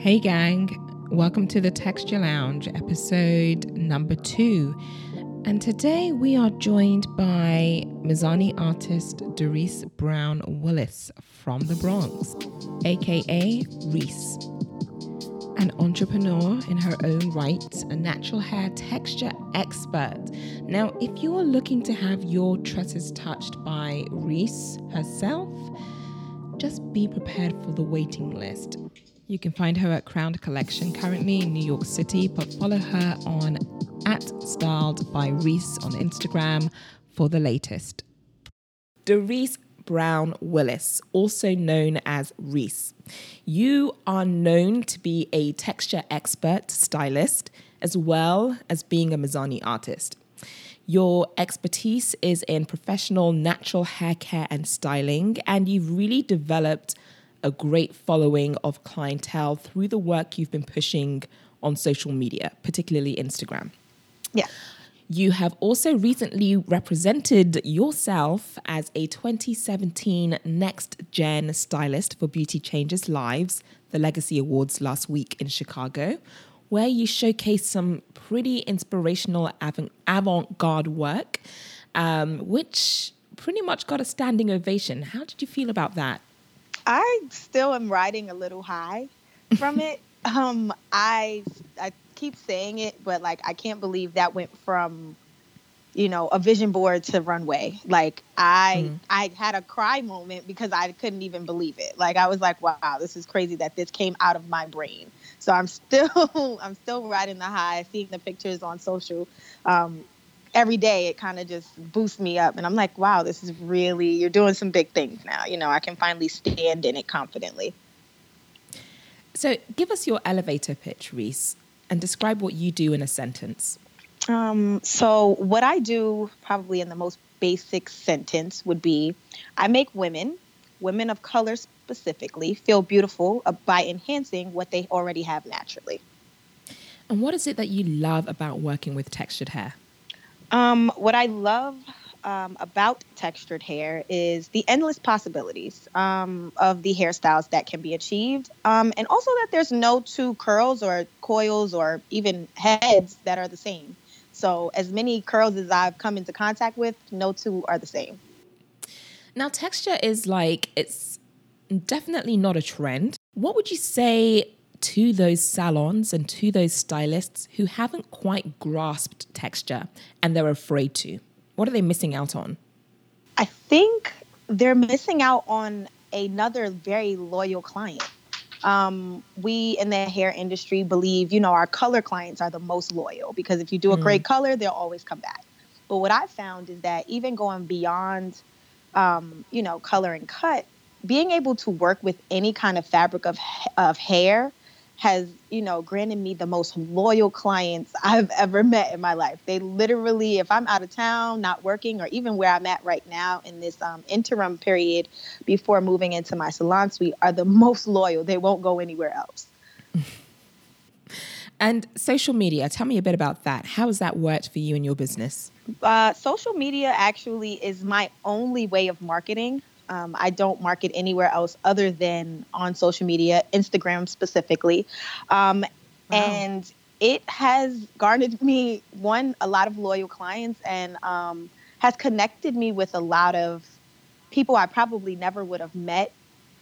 Hey, gang. Welcome to the Texture Lounge, episode number two. And today we are joined by Mizani artist Daryce Brown Willis from the Bronx, aka Reece. An entrepreneur in her own right, a natural hair texture expert. Now, if you are looking to have your tresses touched by Reece herself, just be prepared for the waiting list. You can find her at Crowned Collection currently in New York City, but follow her on at Styled by Reece on Instagram for the latest. Daryce Brown Willis, also known as Reece. You are known to be a texture expert stylist as well as being a Mizani artist. Your expertise is in professional natural hair care and styling, and you've really developed a great following of clientele through the work you've been pushing on social media, particularly Instagram. Yeah. You have also recently represented yourself as a 2017 Next Gen stylist for Beauty Changes Lives, the Legacy Awards last week in Chicago, where you showcased some pretty inspirational avant garde work, um, which pretty much got a standing ovation. How did you feel about that? I still am riding a little high from it. Um, I I keep saying it, but like I can't believe that went from, you know, a vision board to runway. Like I mm. I had a cry moment because I couldn't even believe it. Like I was like, wow, this is crazy that this came out of my brain. So I'm still I'm still riding the high, seeing the pictures on social. Um, every day it kind of just boosts me up and i'm like wow this is really you're doing some big things now you know i can finally stand in it confidently. So give us your elevator pitch reece and describe what you do in a sentence. Um, so what i do probably in the most basic sentence would be i make women women of color specifically feel beautiful uh, by enhancing what they already have naturally. And what is it that you love about working with textured hair um, what I love um, about textured hair is the endless possibilities um, of the hairstyles that can be achieved, um, and also that there's no two curls or coils or even heads that are the same. So, as many curls as I've come into contact with, no two are the same. Now, texture is like, it's definitely not a trend. What would you say to those salons and to those stylists who haven't quite grasped texture and they're afraid to? What are they missing out on? I think they're missing out on another very loyal client. Um, we in the hair industry believe, you know, our color clients are the most loyal because if you do a mm. great color, they'll always come back. But what I found is that even going beyond, um, you know, color and cut, being able to work with any kind of fabric of of hair has, you know, granted me the most loyal clients I've ever met in my life. They literally, if I'm out of town, not working, or even where I'm at right now in this um, interim period before moving into my salon suite, are the most loyal. They won't go anywhere else. And social media, tell me a bit about that. How has that worked for you and your business? Uh, social media actually is my only way of marketing. Um, I don't market anywhere else other than on social media, Instagram specifically. Um, wow. And it has garnered me, one, a lot of loyal clients and um, has connected me with a lot of people I probably never would have met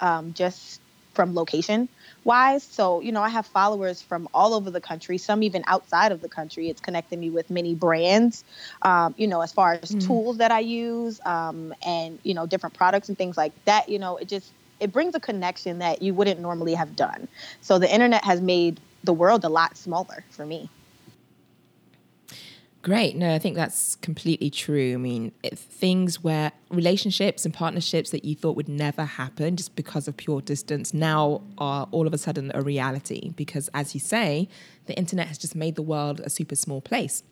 um, just from location wise. So, you know, I have followers from all over the country, some even outside of the country. It's connected me with many brands, um, you know, as far as mm. tools that I use um, and, you know, different products and things like that. You know, it just, it brings a connection that you wouldn't normally have done. So the internet has made the world a lot smaller for me. Great. No, I think that's completely true. I mean, it, things where relationships and partnerships that you thought would never happen just because of pure distance now are all of a sudden a reality because, as you say, the internet has just made the world a super small place.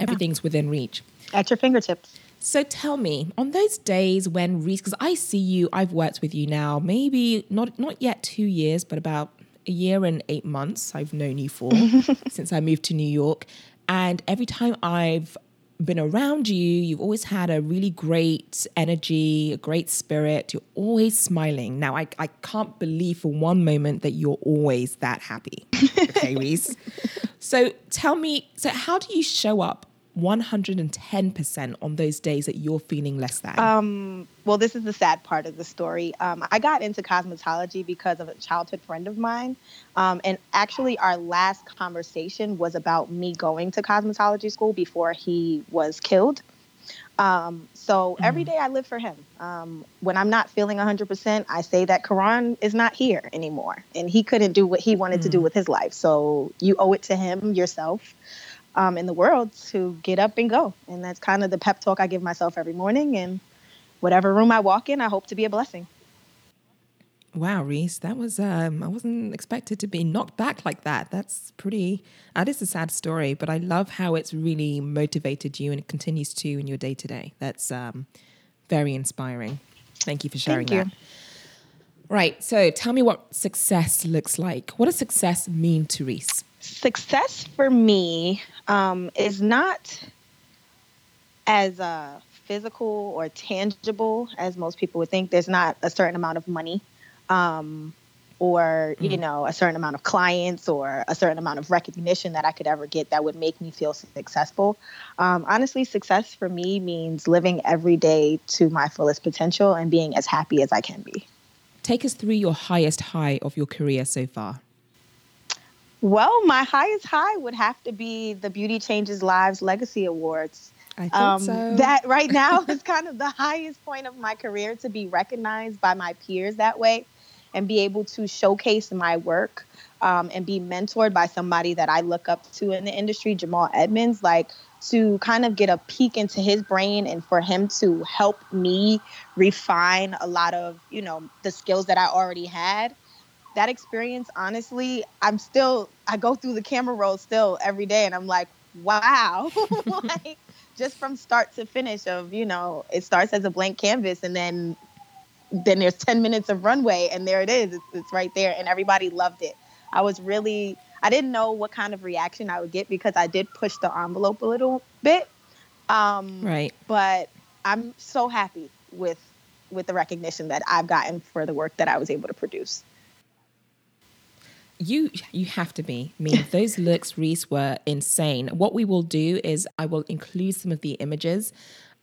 Everything's yeah. within reach. At your fingertips. So tell me, on those days when Reece, because I see you, I've worked with you now, maybe not not yet two years, but about a year and eight months I've known you for since I moved to New York. And every time I've been around you, you've always had a really great energy, a great spirit. You're always smiling. Now, I, I can't believe for one moment that you're always that happy. Okay, Reece. So tell me, so how do you show up 110% on those days that you're feeling less than? Um, well, this is the sad part of the story. Um, I got into cosmetology because of a childhood friend of mine. Um, and actually, our last conversation was about me going to cosmetology school before he was killed. Um, so mm-hmm. every day I live for him. Um, when I'm not feeling 100%, I say that Karan is not here anymore and he couldn't do what he wanted mm. to do mm. with his life. So you owe it to him yourself um, in the world to get up and go. And that's kind of the pep talk I give myself every morning. And whatever room I walk in, I hope to be a blessing. Wow, Reece, that was um I wasn't expected to be knocked back like that. That's pretty that is a sad story, but I love how it's really motivated you and it continues to in your day to day. That's um very inspiring. Thank you for sharing Thank that. Right. So tell me what success looks like. What does success mean to Reece? Success for me um, is not as uh, physical or tangible as most people would think. There's not a certain amount of money um, or, you know, a certain amount of clients or a certain amount of recognition that I could ever get that would make me feel successful. Um, honestly, success for me means living every day to my fullest potential and being as happy as I can be. Take us through your highest high of your career so far. Well, my highest high would have to be the Beauty Changes Lives Legacy Awards. I think um, so. That right now is kind of the highest point of my career to be recognized by my peers that way and be able to showcase my work um, and be mentored by somebody that I look up to in the industry, Jamal Edmonds, like to kind of get a peek into his brain and for him to help me refine a lot of, you know, the skills that I already had that experience, honestly, I'm still, I go through the camera roll still every day and I'm like, wow. like, just from start to finish of, you know, it starts as a blank canvas and then then there's 10 minutes of runway and there it is. It's, it's right there and everybody loved it. I was really I didn't know what kind of reaction I would get because I did push the envelope a little bit. Um, right. But I'm so happy with with the recognition that I've gotten for the work that I was able to produce. You you have to be. I mean, those looks, Reece, were insane. What we will do is I will include some of the images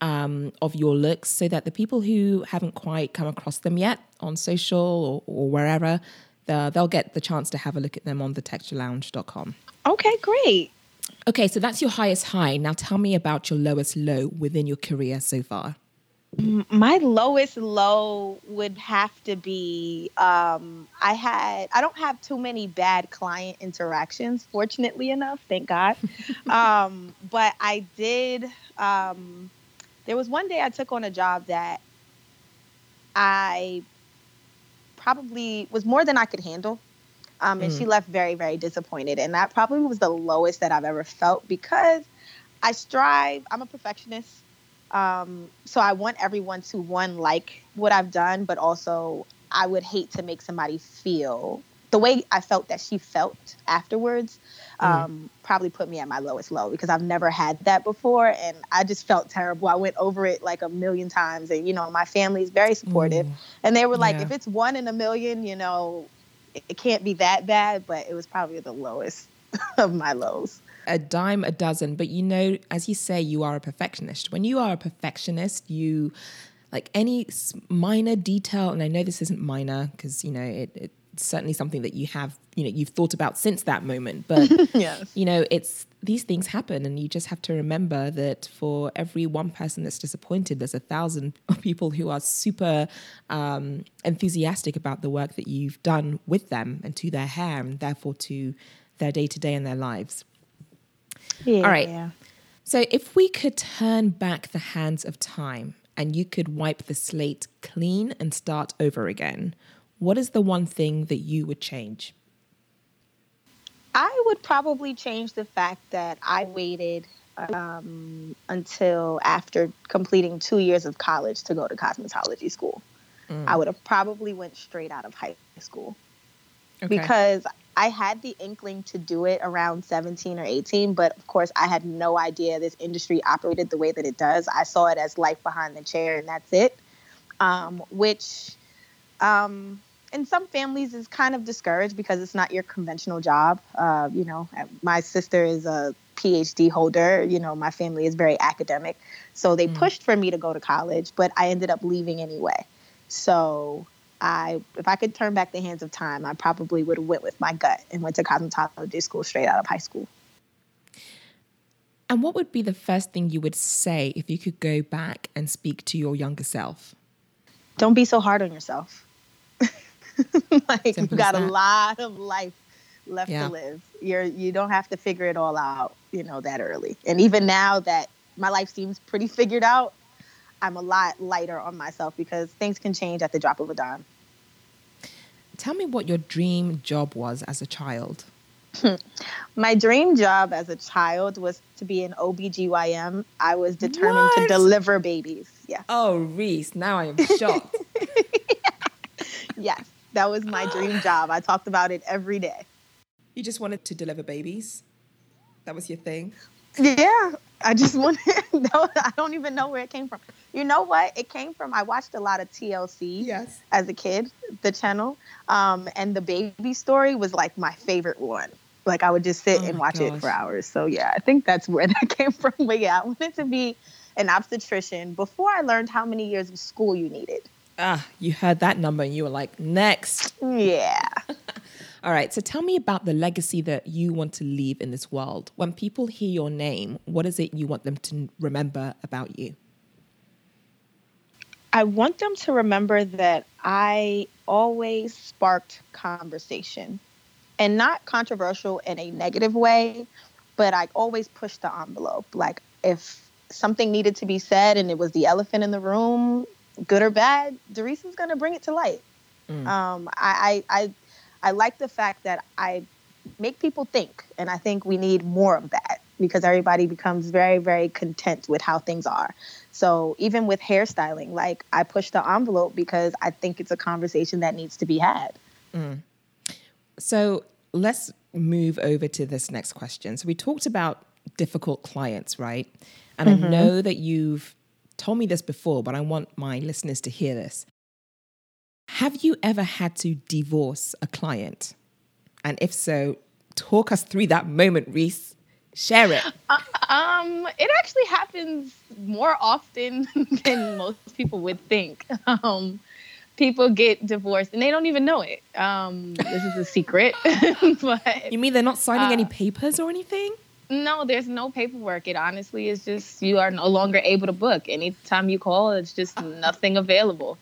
um, of your looks so that the people who haven't quite come across them yet on social or, or wherever, the, they'll get the chance to have a look at them on thetexturelounge.com. Okay, great. Okay, so that's your highest high. Now tell me about your lowest low within your career so far my lowest low would have to be um, I had I don't have too many bad client interactions, fortunately enough, thank God. um, but I did. Um, there was one day I took on a job that I probably was more than I could handle. Um, and mm. she left very, very disappointed. And that probably was the lowest that I've ever felt because I strive, I'm a perfectionist. Um, so I want everyone to one like what I've done, but also I would hate to make somebody feel the way I felt that she felt afterwards. Mm-hmm. Um, probably put me at my lowest low because I've never had that before, and I just felt terrible. I went over it like a million times, and you know my family's very supportive, mm. and they were like, yeah. if it's one in a million, you know, it, it can't be that bad. But it was probably the lowest of my lows a dime a dozen. But you know, as you say, you are a perfectionist. When you are a perfectionist, you like any minor detail, and I know this isn't minor because you know it, it's certainly something that you have you know you've thought about since that moment. But yes. you know, it's these things happen, and you just have to remember that for every one person that's disappointed, there's a thousand people who are super um, enthusiastic about the work that you've done with them and to their hair, and therefore to their day to day and their lives. Yeah. All right. So if we could turn back the hands of time and you could wipe the slate clean and start over again, what is the one thing that you would change? I would probably change the fact that I waited um, until after completing two years of college to go to cosmetology school. Mm. I would have probably went straight out of high school okay. because I had the inkling to do it around 17 or 18, but of course, I had no idea this industry operated the way that it does. I saw it as life behind the chair, and that's it. Um, which, um, in some families, is kind of discouraged because it's not your conventional job. Uh, you know, my sister is a PhD holder. You know, my family is very academic, so they mm. pushed for me to go to college, but I ended up leaving anyway. So I, if I could turn back the hands of time, I probably would have went with my gut and went to cosmetology school straight out of high school. And what would be the first thing you would say if you could go back and speak to your younger self? Don't be so hard on yourself. like Simple you got a lot of life left yeah. to live. You're you don't have to figure it all out, you know, that early. And even now that my life seems pretty figured out, I'm a lot lighter on myself because things can change at the drop of a dime. Tell me what your dream job was as a child. My dream job as a child was to be an OBGYN. I was determined what? to deliver babies. Yes. Oh, Reece, now I am shocked. yes, that was my dream job. I talked about it every day. You just wanted to deliver babies? That was your thing? Yeah, I just wanted. no, I don't even know where it came from. You know what? It came from. I watched a lot of TLC. Yes. As a kid, the channel, um, and the baby story was like my favorite one. Like I would just sit oh and watch gosh. it for hours. So yeah, I think that's where that came from. But yeah, I wanted to be an obstetrician before I learned how many years of school you needed. Ah, you heard that number and you were like, next. Yeah. All right. So tell me about the legacy that you want to leave in this world. When people hear your name, what is it you want them to remember about you? I want them to remember that I always sparked conversation and not controversial in a negative way, but I always pushed the envelope. Like if something needed to be said and it was the elephant in the room, good or bad, Daryce is going to bring it to light. Mm. Um, I, I, I I like the fact that I make people think, and I think we need more of that because everybody becomes very, very content with how things are. So even with hairstyling, like I push the envelope because I think it's a conversation that needs to be had. Mm. So let's move over to this next question. So we talked about difficult clients, right? And mm-hmm. I know that you've told me this before, but I want my listeners to hear this. Have you ever had to divorce a client? And if so, talk us through that moment, Reece. Share it. Uh, um, it actually happens more often than most people would think. Um, people get divorced and they don't even know it. Um, this is a secret. but you mean they're not signing uh, any papers or anything? No, there's no paperwork. It honestly is just you are no longer able to book. Anytime you call, it's just nothing available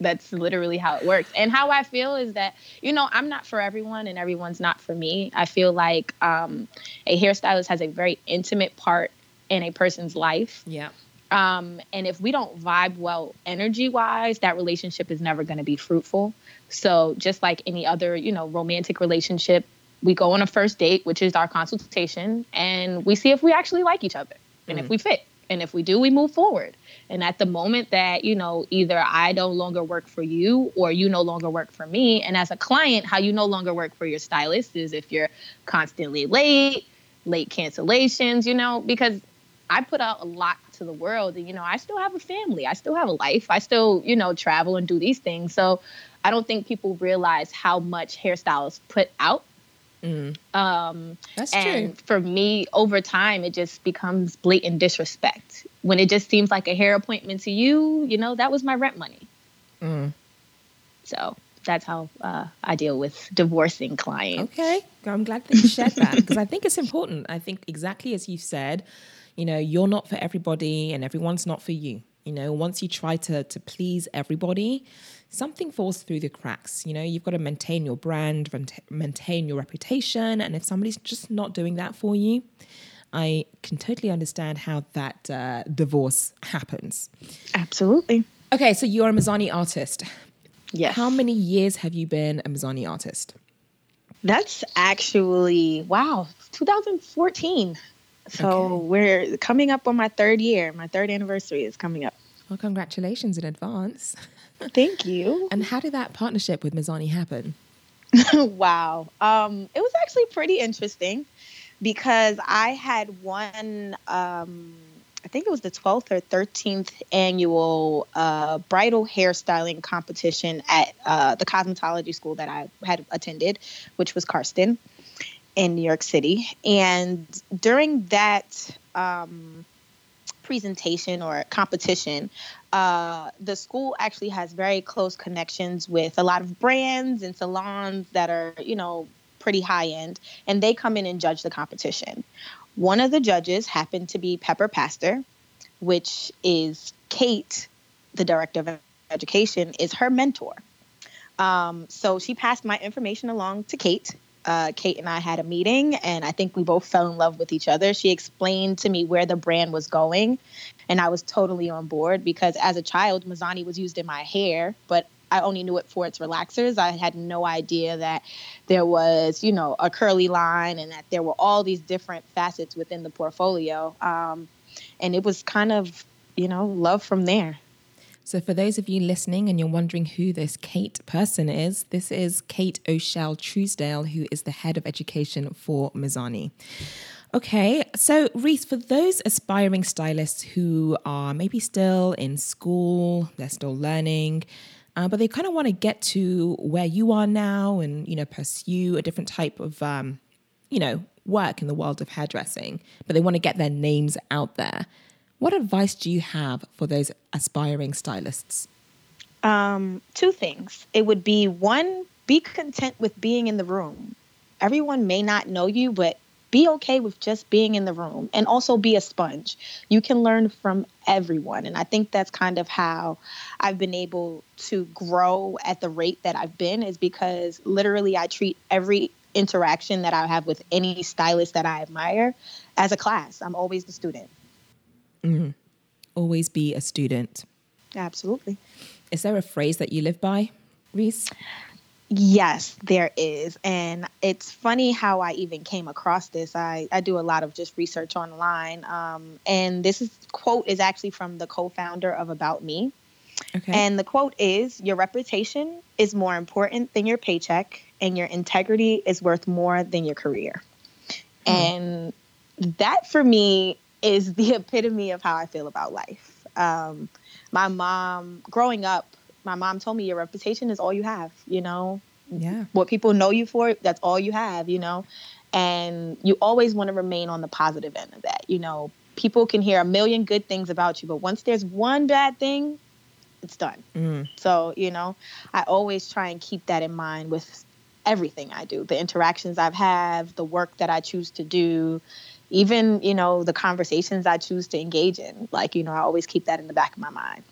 that's literally how it works. And how I feel is that, you know, I'm not for everyone and everyone's not for me. I feel like um, a hairstylist has a very intimate part in a person's life. Yeah. Um, and if we don't vibe well energy wise, that relationship is never going to be fruitful. So just like any other, you know, romantic relationship, we go on a first date, which is our consultation, and we see if we actually like each other and mm. if we fit. And if we do, we move forward. And at the moment that, you know, either I no longer work for you or you no longer work for me, and as a client, how you no longer work for your stylist is if you're constantly late, late cancellations, you know, because I put out a lot to the world and, you know, I still have a family, I still have a life, I still, you know, travel and do these things. So I don't think people realize how much hairstylists put out Mm. Um, That's and true. for me, over time, it just becomes blatant disrespect. When it just seems like a hair appointment to you, you know, that was my rent money. Mm. So that's how uh, I deal with divorcing clients. Okay, I'm glad that you shared that because I think it's important. I think exactly as you said, you know, you're not for everybody and everyone's not for you. You know, once you try to to please everybody, something falls through the cracks. You know, you've got to maintain your brand, maintain your reputation, and if somebody's just not doing that for you, I can totally understand how that uh, divorce happens. Absolutely. Okay, so you're a Mizani artist. Yes. How many years have you been a Mizani artist? That's actually wow, 2014. So okay. we're coming up on my third year. My third anniversary is coming up. Well, congratulations in advance. Thank you. and how did that partnership with Mizani happen? wow. Um, it was actually pretty interesting because I had won, um, I think it was the 12th or 13th annual uh, bridal hairstyling competition at uh, the cosmetology school that I had attended, which was Carsten in New York City. And during that um, presentation or competition, uh, the school actually has very close connections with a lot of brands and salons that are, you know, pretty high end, and they come in and judge the competition. One of the judges happened to be Pepper Pastor, which is Kate, the director of education, is her mentor. Um, so she passed my information along to Kate, uh, Kate and I had a meeting, and I think we both fell in love with each other. She explained to me where the brand was going, and I was totally on board because as a child, Mizani was used in my hair, but I only knew it for its relaxers. I had no idea that there was, you know, a curly line and that there were all these different facets within the portfolio. Um, and it was kind of, you know, love from there. So, for those of you listening and you're wondering who this Kate person is, this is Kate O'Shell Truesdale, who is the head of education for Mizani. Okay, so Reece, for those aspiring stylists who are maybe still in school, they're still learning, uh, but they kind of want to get to where you are now and you know pursue a different type of um, you know work in the world of hairdressing, but they want to get their names out there. What advice do you have for those aspiring stylists? Um, two things. It would be one, be content with being in the room. Everyone may not know you, but be okay with just being in the room and also be a sponge. You can learn from everyone. And I think that's kind of how I've been able to grow at the rate that I've been, is because literally I treat every interaction that I have with any stylist that I admire as a class. I'm always the student. Mm-hmm. Always be a student. Absolutely. Is there a phrase that you live by, Reece? Yes, there is. And it's funny how I even came across this. I, I do a lot of just research online. Um, and this is, quote is actually from the co founder of About Me. Okay. And the quote is Your reputation is more important than your paycheck, and your integrity is worth more than your career. Mm. And that for me is the epitome of how I feel about life. Um, my mom, growing up, my mom told me your reputation is all you have, you know? Yeah. What people know you for, that's all you have, you know? And you always want to remain on the positive end of that. You know, people can hear a million good things about you, but once there's one bad thing, it's done. Mm. So, you know, I always try and keep that in mind with everything I do the interactions I've had, the work that I choose to do, even you know the conversations i choose to engage in like you know i always keep that in the back of my mind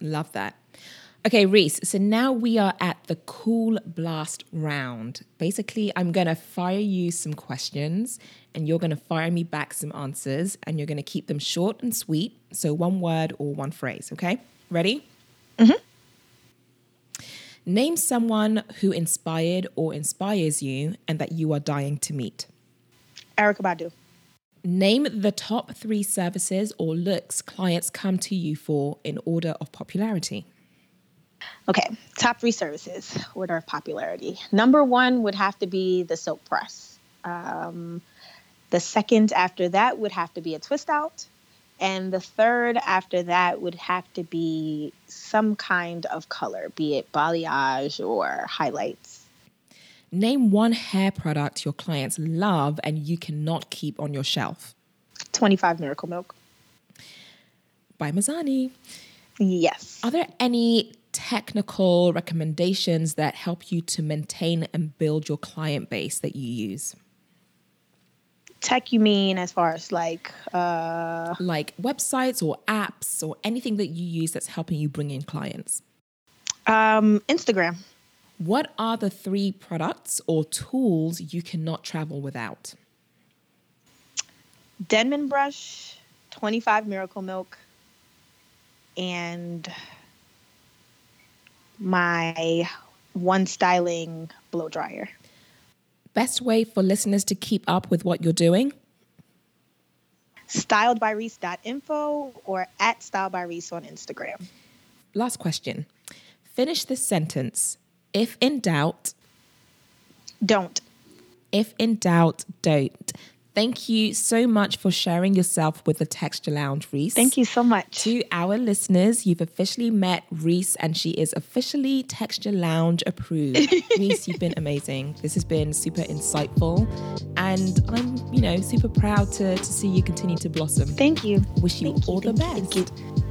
love that. Okay reece so now we are at the cool blast round. Basically i'm going to fire you some questions and you're going to fire me back some answers and you're going to keep them short and sweet so one word or one phrase okay? Ready? Mm-hmm. name someone who inspired or inspires you and that you are dying to meet. Erykah Badu. Name the top three services or looks clients come to you for in order of popularity. Okay, top three services, order of popularity. Number one would have to be the silk press. Um, the second after that would have to be a twist out. And the third after that would have to be some kind of color, be it balayage or highlights. Name one hair product your clients love and you cannot keep on your shelf. 25 Miracle Milk. By Mizani. Yes. Are there any technical recommendations that help you to maintain and build your client base that you use? Tech, you mean as far as like uh... like websites or apps or anything that you use that's helping you bring in clients? Um, Instagram. What are the three products or tools you cannot travel without? Denman brush, 25 Miracle Milk, and my one styling blow dryer. Best way for listeners to keep up with what you're doing? Styledbyreece.info or at styledbyreece on Instagram. Last question. Finish this sentence if in doubt, don't. If in doubt, don't. Thank you so much for sharing yourself with the Texture Lounge, Reece. Thank you so much. To our listeners, you've officially met Reece and she is officially Texture Lounge approved. Reece, you've been amazing. This has been super insightful and I'm, you know, super proud to, to see you continue to blossom. Thank you. Wish you Thank all you, the best. You, thank you.